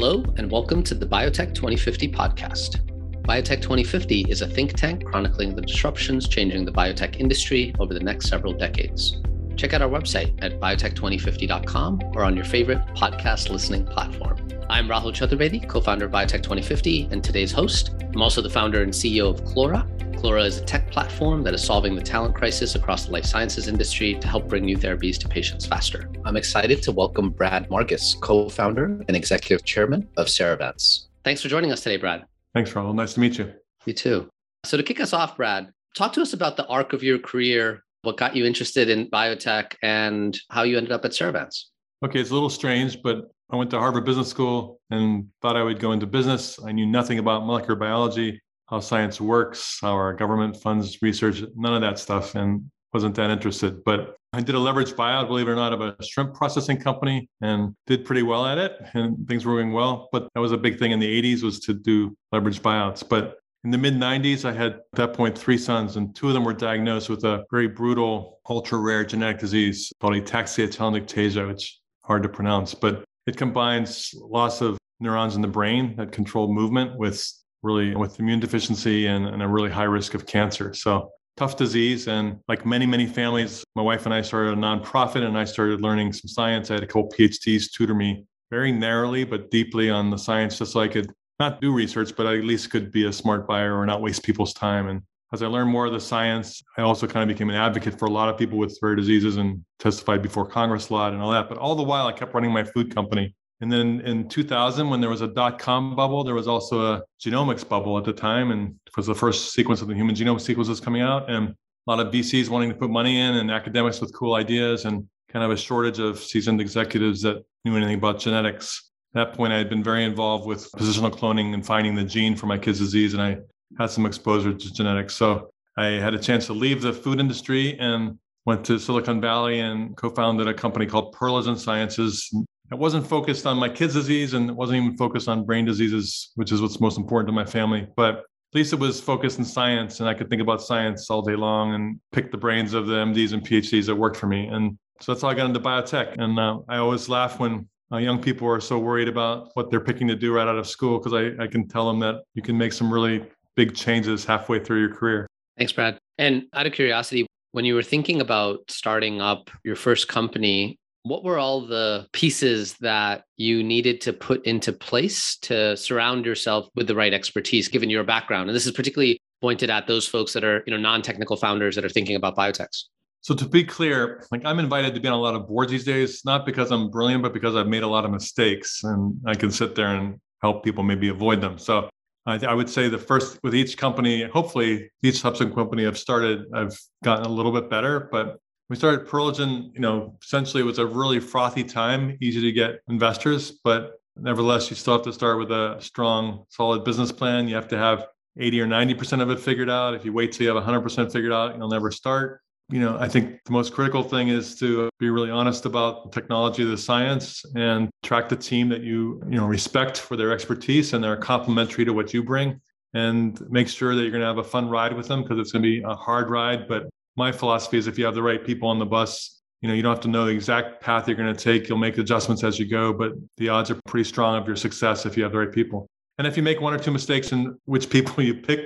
Hello, and welcome to the Biotech 2050 podcast. Biotech 2050 is a think tank chronicling the disruptions changing the biotech industry over the next several decades. Check out our website at biotech2050.com or on your favorite podcast listening platform. I'm Rahul Chaturvedi, co founder of Biotech 2050, and today's host. I'm also the founder and CEO of Clora, Clora is a tech platform that is solving the talent crisis across the life sciences industry to help bring new therapies to patients faster. I'm excited to welcome Brad Margus, co founder and executive chairman of Cerevance. Thanks for joining us today, Brad. Thanks, Rahul. Nice to meet you. You too. So, to kick us off, Brad, talk to us about the arc of your career, what got you interested in biotech, and how you ended up at Cerevance. Okay, it's a little strange, but I went to Harvard Business School and thought I would go into business. I knew nothing about molecular biology how science works, how our government funds research, none of that stuff, and wasn't that interested. But I did a leverage buyout, believe it or not, of a shrimp processing company and did pretty well at it and things were going well. But that was a big thing in the 80s was to do leverage buyouts. But in the mid 90s, I had at that point three sons, and two of them were diagnosed with a very brutal, ultra rare genetic disease called ataxia telangiectasia, which is hard to pronounce, but it combines loss of neurons in the brain that control movement with really with immune deficiency and, and a really high risk of cancer. So tough disease. And like many, many families, my wife and I started a nonprofit and I started learning some science. I had a couple PhDs tutor me very narrowly, but deeply on the science, just so I could not do research, but I at least could be a smart buyer or not waste people's time. And as I learned more of the science, I also kind of became an advocate for a lot of people with rare diseases and testified before Congress a lot and all that. But all the while, I kept running my food company and then in 2000, when there was a dot com bubble, there was also a genomics bubble at the time. And it was the first sequence of the human genome sequences coming out. And a lot of VCs wanting to put money in and academics with cool ideas and kind of a shortage of seasoned executives that knew anything about genetics. At that point, I had been very involved with positional cloning and finding the gene for my kid's disease. And I had some exposure to genetics. So I had a chance to leave the food industry and went to Silicon Valley and co-founded a company called Perlegen Sciences it wasn't focused on my kids' disease and it wasn't even focused on brain diseases, which is what's most important to my family. But at least it was focused in science and I could think about science all day long and pick the brains of the MDs and PhDs that worked for me. And so that's how I got into biotech. And uh, I always laugh when uh, young people are so worried about what they're picking to do right out of school because I, I can tell them that you can make some really big changes halfway through your career. Thanks, Brad. And out of curiosity, when you were thinking about starting up your first company, what were all the pieces that you needed to put into place to surround yourself with the right expertise given your background? And this is particularly pointed at those folks that are you know non-technical founders that are thinking about biotechs. So to be clear like i'm invited to be on a lot of boards these days not because i'm brilliant but because i've made a lot of mistakes and i can sit there and help people maybe avoid them. So I, I would say the first with each company hopefully each subsequent company i've started i've gotten a little bit better but we started Perlegen, you know, essentially it was a really frothy time, easy to get investors, but nevertheless, you still have to start with a strong, solid business plan. You have to have 80 or 90% of it figured out. If you wait till you have 100% figured out, you'll never start. You know, I think the most critical thing is to be really honest about the technology, the science, and track the team that you, you know, respect for their expertise and they're complementary to what you bring and make sure that you're going to have a fun ride with them because it's going to be a hard ride, but my philosophy is if you have the right people on the bus, you know, you don't have to know the exact path you're going to take. You'll make adjustments as you go, but the odds are pretty strong of your success if you have the right people. And if you make one or two mistakes in which people you pick,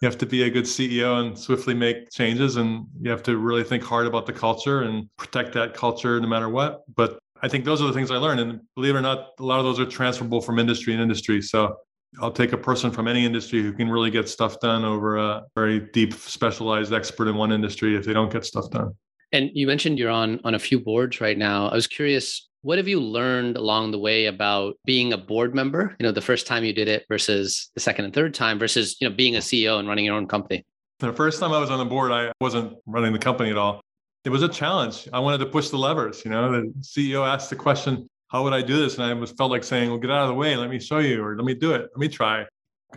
you have to be a good CEO and swiftly make changes. And you have to really think hard about the culture and protect that culture no matter what. But I think those are the things I learned. And believe it or not, a lot of those are transferable from industry and industry. So I'll take a person from any industry who can really get stuff done over a very deep, specialized expert in one industry if they don't get stuff done. And you mentioned you're on on a few boards right now. I was curious, what have you learned along the way about being a board member? You know, the first time you did it versus the second and third time versus you know being a CEO and running your own company. The first time I was on the board, I wasn't running the company at all. It was a challenge. I wanted to push the levers. You know, the CEO asked the question, how would I do this? And I was felt like saying, well, get out of the way. Let me show you, or let me do it. Let me try.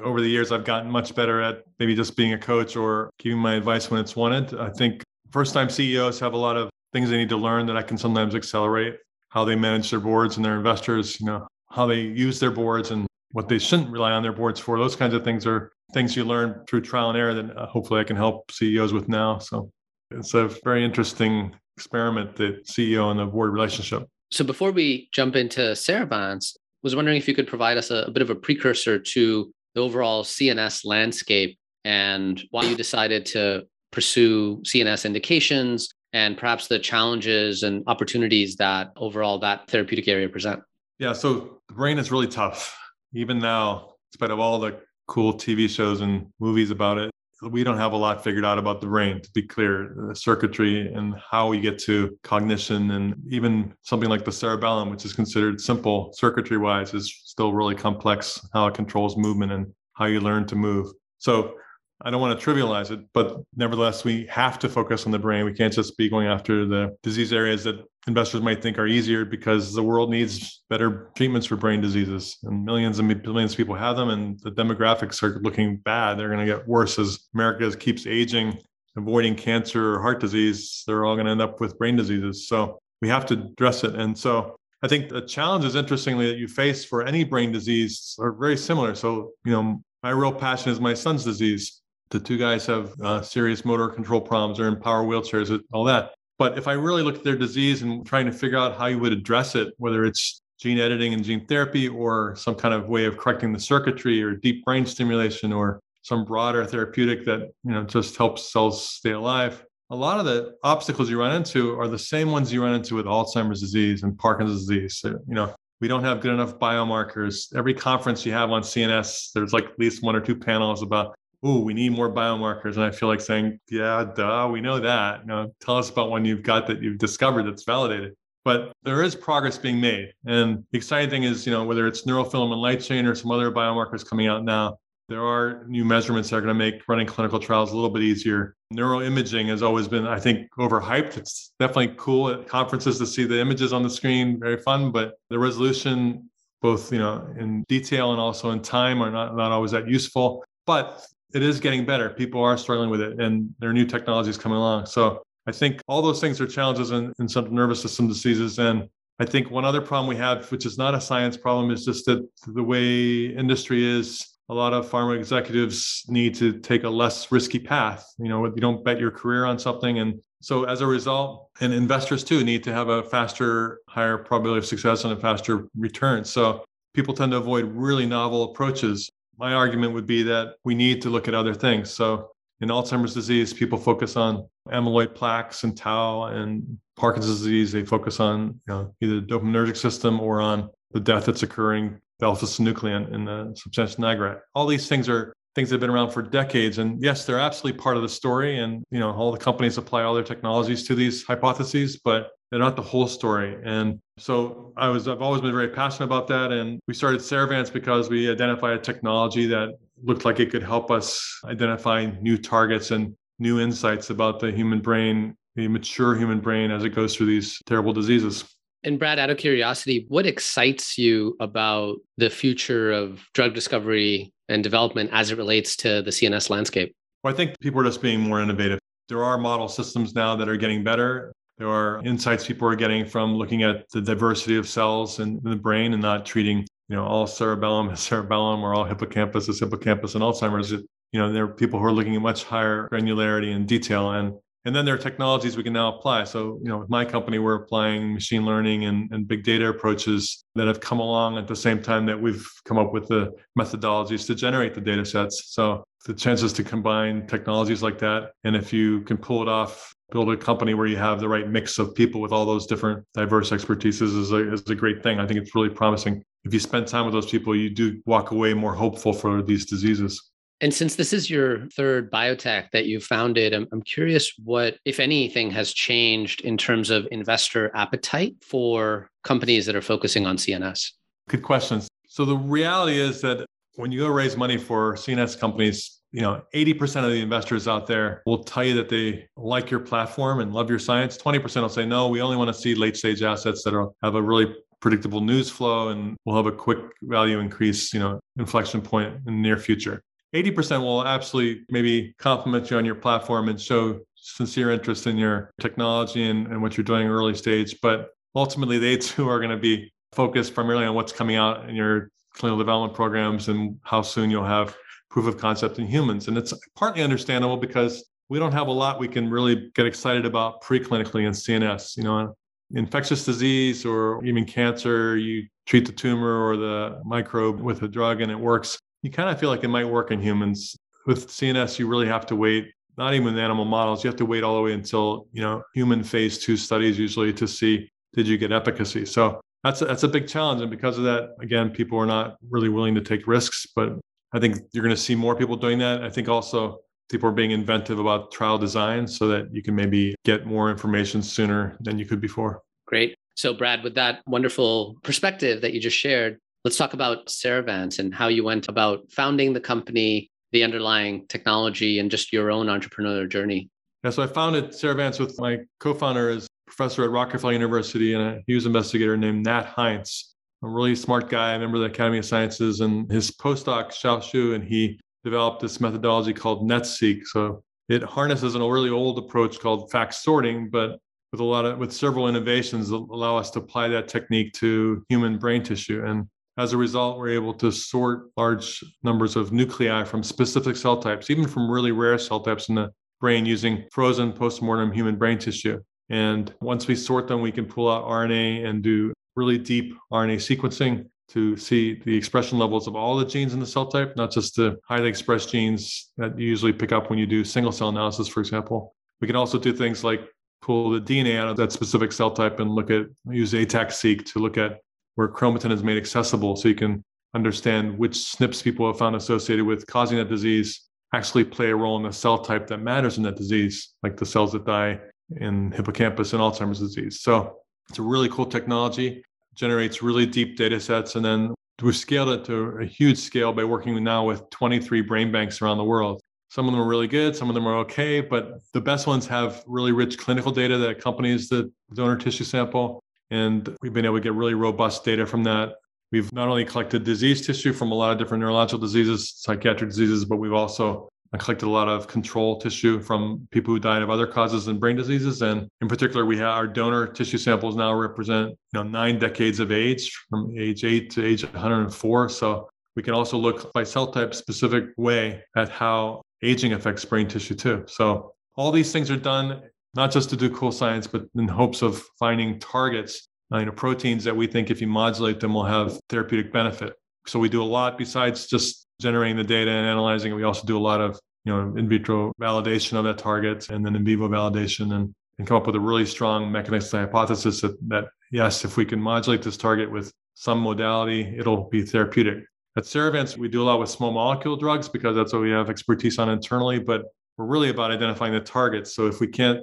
Over the years, I've gotten much better at maybe just being a coach or giving my advice when it's wanted. I think first time CEOs have a lot of things they need to learn that I can sometimes accelerate how they manage their boards and their investors, you know, how they use their boards and what they shouldn't rely on their boards for. Those kinds of things are things you learn through trial and error that uh, hopefully I can help CEOs with now. So it's a very interesting experiment, the CEO and the board relationship. So before we jump into Cerevance, was wondering if you could provide us a, a bit of a precursor to the overall CNS landscape and why you decided to pursue CNS indications and perhaps the challenges and opportunities that overall that therapeutic area present. Yeah, so the brain is really tough. Even now, in spite of all the cool TV shows and movies about it, we don't have a lot figured out about the brain, to be clear, the circuitry and how we get to cognition. And even something like the cerebellum, which is considered simple circuitry wise, is still really complex how it controls movement and how you learn to move. So I don't want to trivialize it, but nevertheless, we have to focus on the brain. We can't just be going after the disease areas that investors might think are easier because the world needs better treatments for brain diseases. And millions and millions of people have them, and the demographics are looking bad. They're going to get worse as America keeps aging, avoiding cancer or heart disease. They're all going to end up with brain diseases. So we have to address it. And so I think the challenges, interestingly, that you face for any brain disease are very similar. So, you know, my real passion is my son's disease the two guys have uh, serious motor control problems, they're in power wheelchairs, all that. But if I really look at their disease and trying to figure out how you would address it, whether it's gene editing and gene therapy or some kind of way of correcting the circuitry or deep brain stimulation or some broader therapeutic that you know just helps cells stay alive a lot of the obstacles you run into are the same ones you run into with alzheimer's disease and parkinson's disease. So, you know we don't have good enough biomarkers. Every conference you have on cns there's like at least one or two panels about oh, we need more biomarkers. And I feel like saying, yeah, duh, we know that. You know, tell us about one you've got that you've discovered that's validated. But there is progress being made. And the exciting thing is, you know, whether it's neurofilament light chain or some other biomarkers coming out now, there are new measurements that are going to make running clinical trials a little bit easier. Neuroimaging has always been, I think, overhyped. It's definitely cool at conferences to see the images on the screen, very fun, but the resolution, both you know, in detail and also in time, are not, not always that useful. But it is getting better. People are struggling with it, and there are new technologies coming along. So I think all those things are challenges in, in central nervous system diseases. And I think one other problem we have, which is not a science problem, is just that the way industry is. A lot of pharma executives need to take a less risky path. You know, you don't bet your career on something, and so as a result, and investors too need to have a faster, higher probability of success and a faster return. So people tend to avoid really novel approaches my argument would be that we need to look at other things. So in Alzheimer's disease, people focus on amyloid plaques and tau, and Parkinson's disease, they focus on you know, either the dopaminergic system or on the death that's occurring, the alpha synuclein in the substantia nigra. All these things are things that have been around for decades. And yes, they're absolutely part of the story. And you know, all the companies apply all their technologies to these hypotheses, but they're not the whole story. And so I was I've always been very passionate about that. And we started Cerevance because we identified a technology that looked like it could help us identify new targets and new insights about the human brain, the mature human brain as it goes through these terrible diseases. And Brad, out of curiosity, what excites you about the future of drug discovery and development as it relates to the CNS landscape? Well, I think people are just being more innovative. There are model systems now that are getting better. There are insights people are getting from looking at the diversity of cells in the brain and not treating, you know, all cerebellum is cerebellum or all hippocampus is hippocampus and Alzheimer's. You know, there are people who are looking at much higher granularity and detail. And and then there are technologies we can now apply. So, you know, with my company, we're applying machine learning and, and big data approaches that have come along at the same time that we've come up with the methodologies to generate the data sets. So the chances to combine technologies like that, and if you can pull it off, build a company where you have the right mix of people with all those different diverse expertises is a, is a great thing. I think it's really promising. If you spend time with those people, you do walk away more hopeful for these diseases. And since this is your third biotech that you founded, I'm, I'm curious what, if anything, has changed in terms of investor appetite for companies that are focusing on CNS. Good questions. So the reality is that when you go raise money for CNS companies, you know, 80% of the investors out there will tell you that they like your platform and love your science. 20% will say, no, we only want to see late stage assets that are, have a really predictable news flow and will have a quick value increase, you know, inflection point in the near future. 80% will absolutely maybe compliment you on your platform and show sincere interest in your technology and, and what you're doing early stage. But ultimately, they too are going to be focused primarily on what's coming out in your clinical development programs and how soon you'll have proof of concept in humans. And it's partly understandable because we don't have a lot we can really get excited about preclinically in CNS. You know, infectious disease or even cancer, you treat the tumor or the microbe with a drug and it works. You kind of feel like it might work in humans. With CNS, you really have to wait, not even with animal models, you have to wait all the way until, you know, human phase two studies usually to see did you get efficacy. So that's a, that's a big challenge. And because of that, again, people are not really willing to take risks. But I think you're going to see more people doing that. I think also people are being inventive about trial design so that you can maybe get more information sooner than you could before. Great. So, Brad, with that wonderful perspective that you just shared, let's talk about Cerevance and how you went about founding the company, the underlying technology, and just your own entrepreneurial journey. Yeah, so I founded Cerevance with my co-founder is professor at Rockefeller University and uh, a Hughes investigator named Nat Heintz, a really smart guy, a member of the Academy of Sciences, and his postdoc Xiao Xu, and he developed this methodology called NETSseq. So it harnesses an really old approach called FACS sorting, but with a lot of with several innovations that allow us to apply that technique to human brain tissue. And as a result, we're able to sort large numbers of nuclei from specific cell types, even from really rare cell types in the brain using frozen postmortem human brain tissue. And once we sort them, we can pull out RNA and do really deep RNA sequencing to see the expression levels of all the genes in the cell type, not just the highly expressed genes that you usually pick up when you do single cell analysis, for example. We can also do things like pull the DNA out of that specific cell type and look at use ATAC-seq to look at where chromatin is made accessible so you can understand which SNPs people have found associated with causing that disease actually play a role in the cell type that matters in that disease, like the cells that die in hippocampus and Alzheimer's disease. So it's a really cool technology generates really deep data sets. And then we've scaled it to a huge scale by working now with 23 brain banks around the world. Some of them are really good, some of them are okay, but the best ones have really rich clinical data that accompanies the donor tissue sample. And we've been able to get really robust data from that. We've not only collected disease tissue from a lot of different neurological diseases, psychiatric diseases, but we've also collected a lot of control tissue from people who died of other causes and brain diseases. And in particular, we have our donor tissue samples now represent you know, nine decades of age from age eight to age 104. So we can also look by cell type specific way at how aging affects brain tissue too. So all these things are done not just to do cool science, but in hopes of finding targets, uh, you know, proteins that we think if you modulate them will have therapeutic benefit. So we do a lot besides just generating the data and analyzing it. We also do a lot of you know in vitro validation of that target and then in vivo validation and, and come up with a really strong mechanistic hypothesis that, that yes, if we can modulate this target with some modality, it'll be therapeutic. At Cerevance, we do a lot with small molecule drugs because that's what we have expertise on internally, but we're really about identifying the targets. So if we can't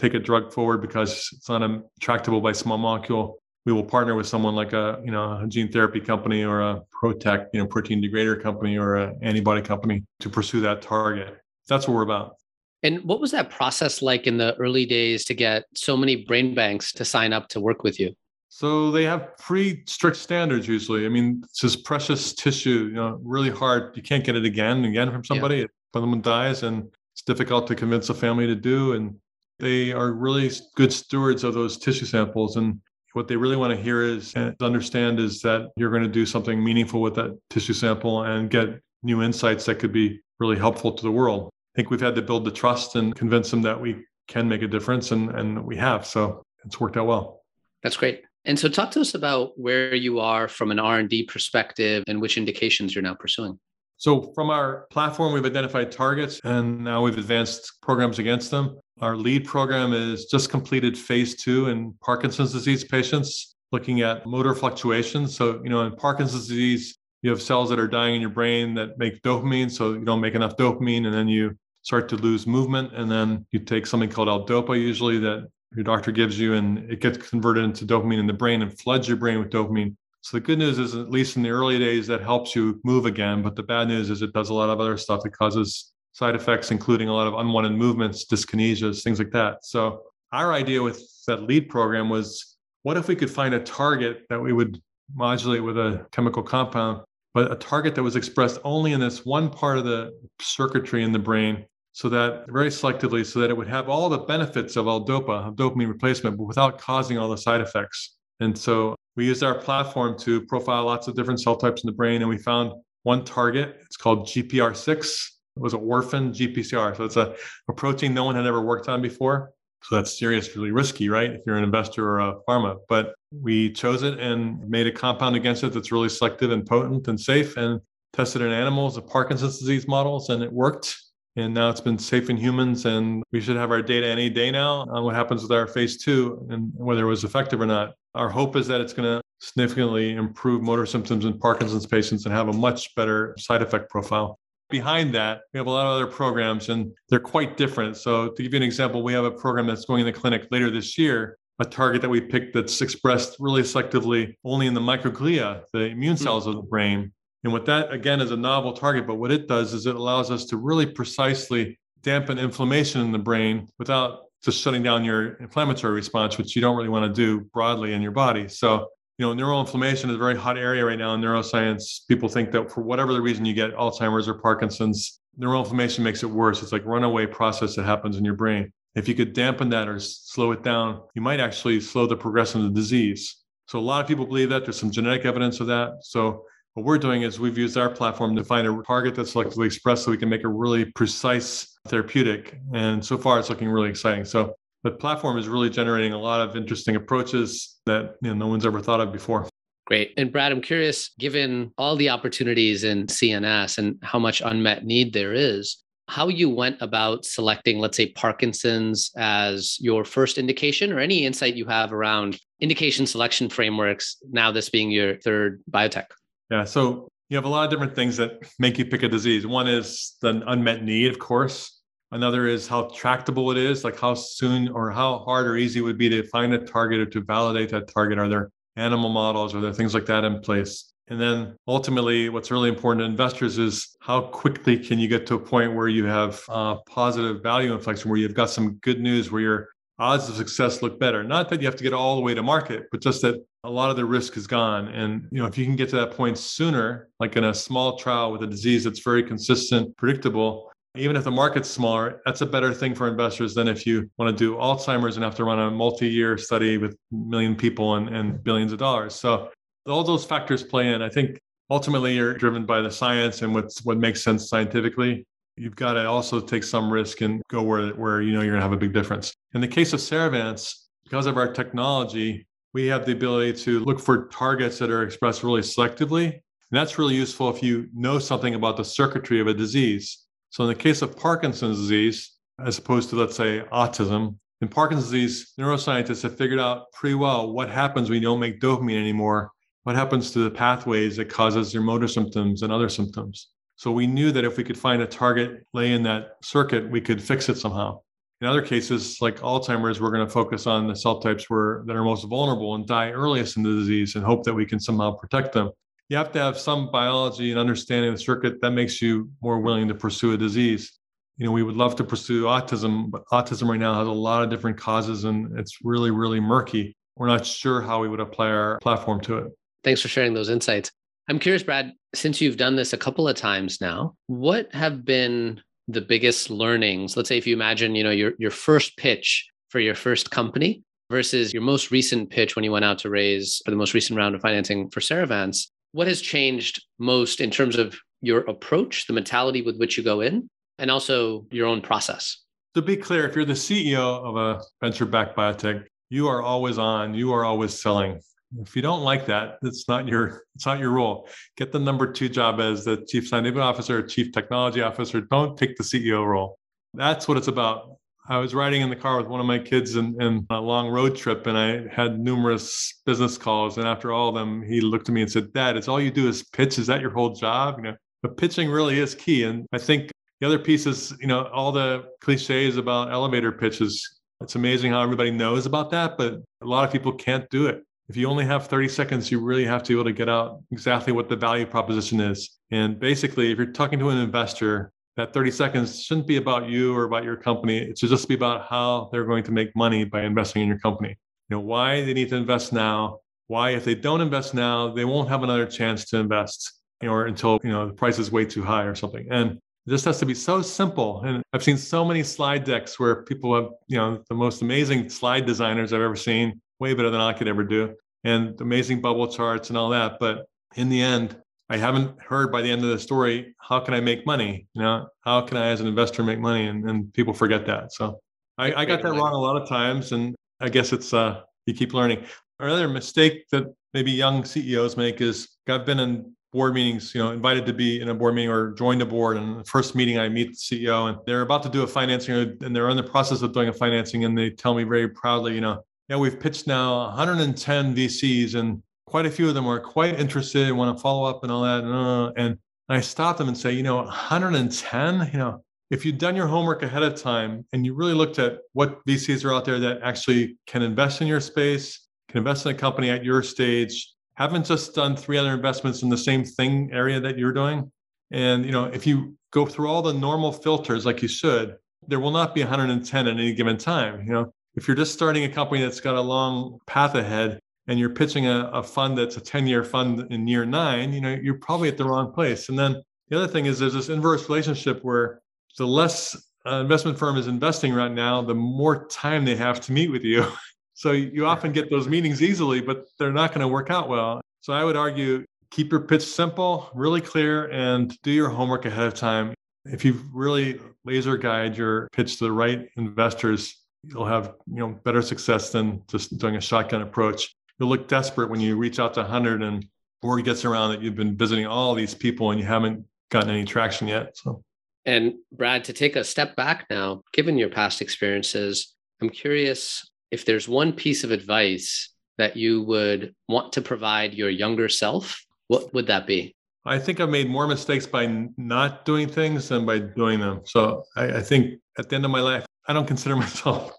take a drug forward because it's not tractable by small molecule, we will partner with someone like a you know a gene therapy company or a PROTAC you know protein degrader company or an antibody company to pursue that target. That's what we're about. And what was that process like in the early days to get so many brain banks to sign up to work with you? So they have pretty strict standards usually. I mean it's just precious tissue you know really hard. You can't get it again and again from somebody. Yeah. someone dies and it's difficult to convince a family to do. And they are really good stewards of those tissue samples and what they really want to hear is and understand is that you're going to do something meaningful with that tissue sample and get new insights that could be really helpful to the world. I think we've had to build the trust and convince them that we can make a difference and, and we have. So it's worked out well. That's great. And so talk to us about where you are from an R&D perspective and which indications you're now pursuing. So from our platform, we've identified targets and now we've advanced programs against them. Our lead program is just completed phase two in Parkinson's disease patients, looking at motor fluctuations. So, you know, in Parkinson's disease, you have cells that are dying in your brain that make dopamine. So you don't make enough dopamine, and then you start to lose movement. And then you take something called L-DOPA, usually that your doctor gives you, and it gets converted into dopamine in the brain and floods your brain with dopamine. So the good news is, at least in the early days, that helps you move again. But the bad news is, it does a lot of other stuff. that causes side effects, including a lot of unwanted movements, dyskinesias, things like that. So our idea with that lead program was what if we could find a target that we would modulate with a chemical compound, but a target that was expressed only in this one part of the circuitry in the brain so that very selectively, so that it would have all the benefits of L-DOPA, of dopamine replacement, but without causing all the side effects. And so we used our platform to profile lots of different cell types in the brain, and we found one target. It's called GPR6 was an orphan GPCR. So it's a, a protein no one had ever worked on before. So that's seriously risky, right? If you're an investor or a pharma. But we chose it and made a compound against it that's really selective and potent and safe and tested in animals of Parkinson's disease models and it worked. And now it's been safe in humans. And we should have our data any day now on what happens with our phase two and whether it was effective or not. Our hope is that it's going to significantly improve motor symptoms in Parkinson's patients and have a much better side effect profile. Behind that, we have a lot of other programs and they're quite different. So, to give you an example, we have a program that's going in the clinic later this year, a target that we picked that's expressed really selectively only in the microglia, the immune hmm. cells of the brain. And what that, again, is a novel target, but what it does is it allows us to really precisely dampen inflammation in the brain without just shutting down your inflammatory response, which you don't really want to do broadly in your body. So you know, neuroinflammation is a very hot area right now in neuroscience. People think that for whatever the reason you get Alzheimer's or Parkinson's, neuroinflammation makes it worse. It's like runaway process that happens in your brain. If you could dampen that or slow it down, you might actually slow the progression of the disease. So a lot of people believe that. There's some genetic evidence of that. So what we're doing is we've used our platform to find a target that's selectively expressed so we can make a really precise therapeutic. And so far it's looking really exciting. So the platform is really generating a lot of interesting approaches that you know, no one's ever thought of before. Great. And Brad, I'm curious, given all the opportunities in CNS and how much unmet need there is, how you went about selecting, let's say, Parkinson's as your first indication, or any insight you have around indication selection frameworks, now this being your third biotech? Yeah. So you have a lot of different things that make you pick a disease. One is the unmet need, of course. Another is how tractable it is, like how soon or how hard or easy it would be to find a target or to validate that target. Are there animal models? Are there things like that in place? And then ultimately, what's really important to investors is how quickly can you get to a point where you have positive value inflection, where you've got some good news, where your odds of success look better. Not that you have to get all the way to market, but just that a lot of the risk is gone. And you know, if you can get to that point sooner, like in a small trial with a disease that's very consistent, predictable, even if the market's smaller, that's a better thing for investors than if you want to do Alzheimer's and have to run a multi-year study with a million people and, and billions of dollars. So all those factors play in. I think ultimately you're driven by the science and what's what makes sense scientifically. You've got to also take some risk and go where, where you know you're going to have a big difference. In the case of Cerevance, because of our technology, we have the ability to look for targets that are expressed really selectively. And that's really useful if you know something about the circuitry of a disease. So in the case of Parkinson's disease, as opposed to, let's say, autism, in Parkinson's disease, neuroscientists have figured out pretty well what happens when you don't make dopamine anymore, what happens to the pathways that causes your motor symptoms and other symptoms. So we knew that if we could find a target lay in that circuit, we could fix it somehow. In other cases, like Alzheimer's, we're going to focus on the cell types where, that are most vulnerable and die earliest in the disease and hope that we can somehow protect them you have to have some biology and understanding of the circuit that makes you more willing to pursue a disease. You know, we would love to pursue autism, but autism right now has a lot of different causes and it's really, really murky. We're not sure how we would apply our platform to it. Thanks for sharing those insights. I'm curious, Brad, since you've done this a couple of times now, what have been the biggest learnings? Let's say if you imagine, you know, your your first pitch for your first company versus your most recent pitch when you went out to raise for the most recent round of financing for Cerevance what has changed most in terms of your approach, the mentality with which you go in, and also your own process? To be clear, if you're the CEO of a venture backed biotech, you are always on, you are always selling. If you don't like that, it's not your it's not your role. Get the number two job as the chief scientific officer, chief technology officer. Don't take the CEO role. That's what it's about. I was riding in the car with one of my kids in, a long road trip, and I had numerous business calls. And after all of them, he looked at me and said, "Dad, it's all you do is pitch. Is that your whole job?" You know, but pitching really is key. And I think the other piece is, you know, all the cliches about elevator pitches. It's amazing how everybody knows about that, but a lot of people can't do it. If you only have 30 seconds, you really have to be able to get out exactly what the value proposition is. And basically, if you're talking to an investor, that 30 seconds shouldn't be about you or about your company. It should just be about how they're going to make money by investing in your company. You know, why they need to invest now, why if they don't invest now, they won't have another chance to invest You or until, you know, the price is way too high or something. And this has to be so simple. And I've seen so many slide decks where people have, you know, the most amazing slide designers I've ever seen, way better than I could ever do, and amazing bubble charts and all that. But in the end, I haven't heard by the end of the story, how can I make money? You know, how can I as an investor make money? And, and people forget that. So I, I got that wrong a lot of times, and I guess it's uh, you keep learning. Another mistake that maybe young CEOs make is I've been in board meetings, you know, invited to be in a board meeting or joined a board. And the first meeting, I meet the CEO, and they're about to do a financing, and they're in the process of doing a financing, and they tell me very proudly, you know, yeah, we've pitched now 110 VCs, and quite a few of them are quite interested want to follow up and all that. Uh, and I stop them and say, you know, 110, you know, if you've done your homework ahead of time and you really looked at what VCs are out there that actually can invest in your space, can invest in a company at your stage, haven't just done three other investments in the same thing area that you're doing. And you know, if you go through all the normal filters like you should, there will not be 110 at any given time. You know, if you're just starting a company that's got a long path ahead and you're pitching a, a fund that's a 10-year fund in year nine, you know, you're probably at the wrong place. And then the other thing is there's this inverse relationship where the less uh, investment firm is investing right now, the more time they have to meet with you. so you often get those meetings easily, but they're not going to work out well. So I would argue keep your pitch simple, really clear, and do your homework ahead of time. If you really laser guide your pitch to the right investors, you'll have you know better success than just doing a shotgun approach. You'll look desperate when you reach out to 100 and word gets around that you've been visiting all these people and you haven't gotten any traction yet. So and Brad, to take a step back now, given your past experiences, I'm curious if there's one piece of advice that you would want to provide your younger self, what would that be? I think I've made more mistakes by not doing things than by doing them. So I, I think at the end of my life, I don't consider myself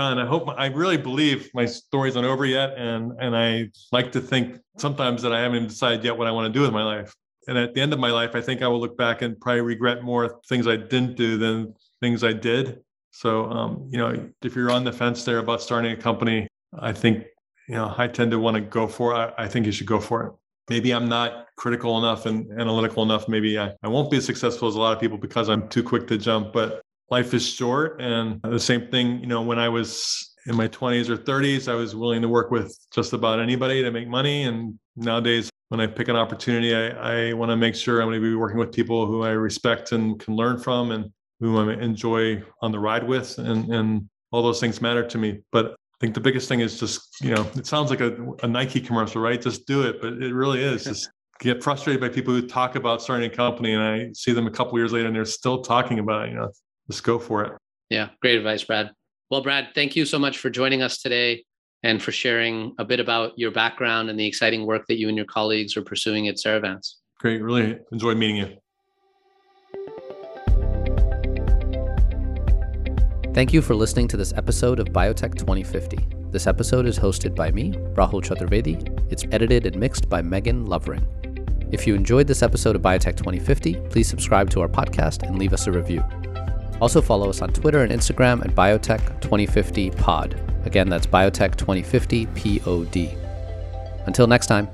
done. I hope I really believe my story's not over yet, and and I like to think sometimes that I haven't decided yet what I want to do with my life and at the end of my life, I think I will look back and probably regret more things I didn't do than things I did. So, um, you know, if you're on the fence there about starting a company, I think, you know, I tend to want to go for it. I, I think you should go for it. Maybe I'm not critical enough and analytical enough. Maybe I, I won't be as successful as a lot of people because I'm too quick to jump, but life is short. And the same thing, you know, when I was in my 20s or 30s, I was willing to work with just about anybody to make money. And nowadays, when I pick an opportunity, I, I want to make sure I'm going to be working with people who I respect and can learn from and who I enjoy on the ride with. And, and all those things matter to me. But I think the biggest thing is just, you know, it sounds like a, a Nike commercial, right? Just do it. But it really is just get frustrated by people who talk about starting a company and I see them a couple years later and they're still talking about it, you know, just go for it. Yeah. Great advice, Brad. Well, Brad, thank you so much for joining us today and for sharing a bit about your background and the exciting work that you and your colleagues are pursuing at Cerevance. Great. Really enjoyed meeting you. Thank you for listening to this episode of Biotech 2050. This episode is hosted by me, Rahul Chaturvedi. It's edited and mixed by Megan Lovering. If you enjoyed this episode of Biotech 2050, please subscribe to our podcast and leave us a review. Also follow us on Twitter and Instagram at Biotech 2050 Pod. Again, that's Biotech 2050 POD. Until next time.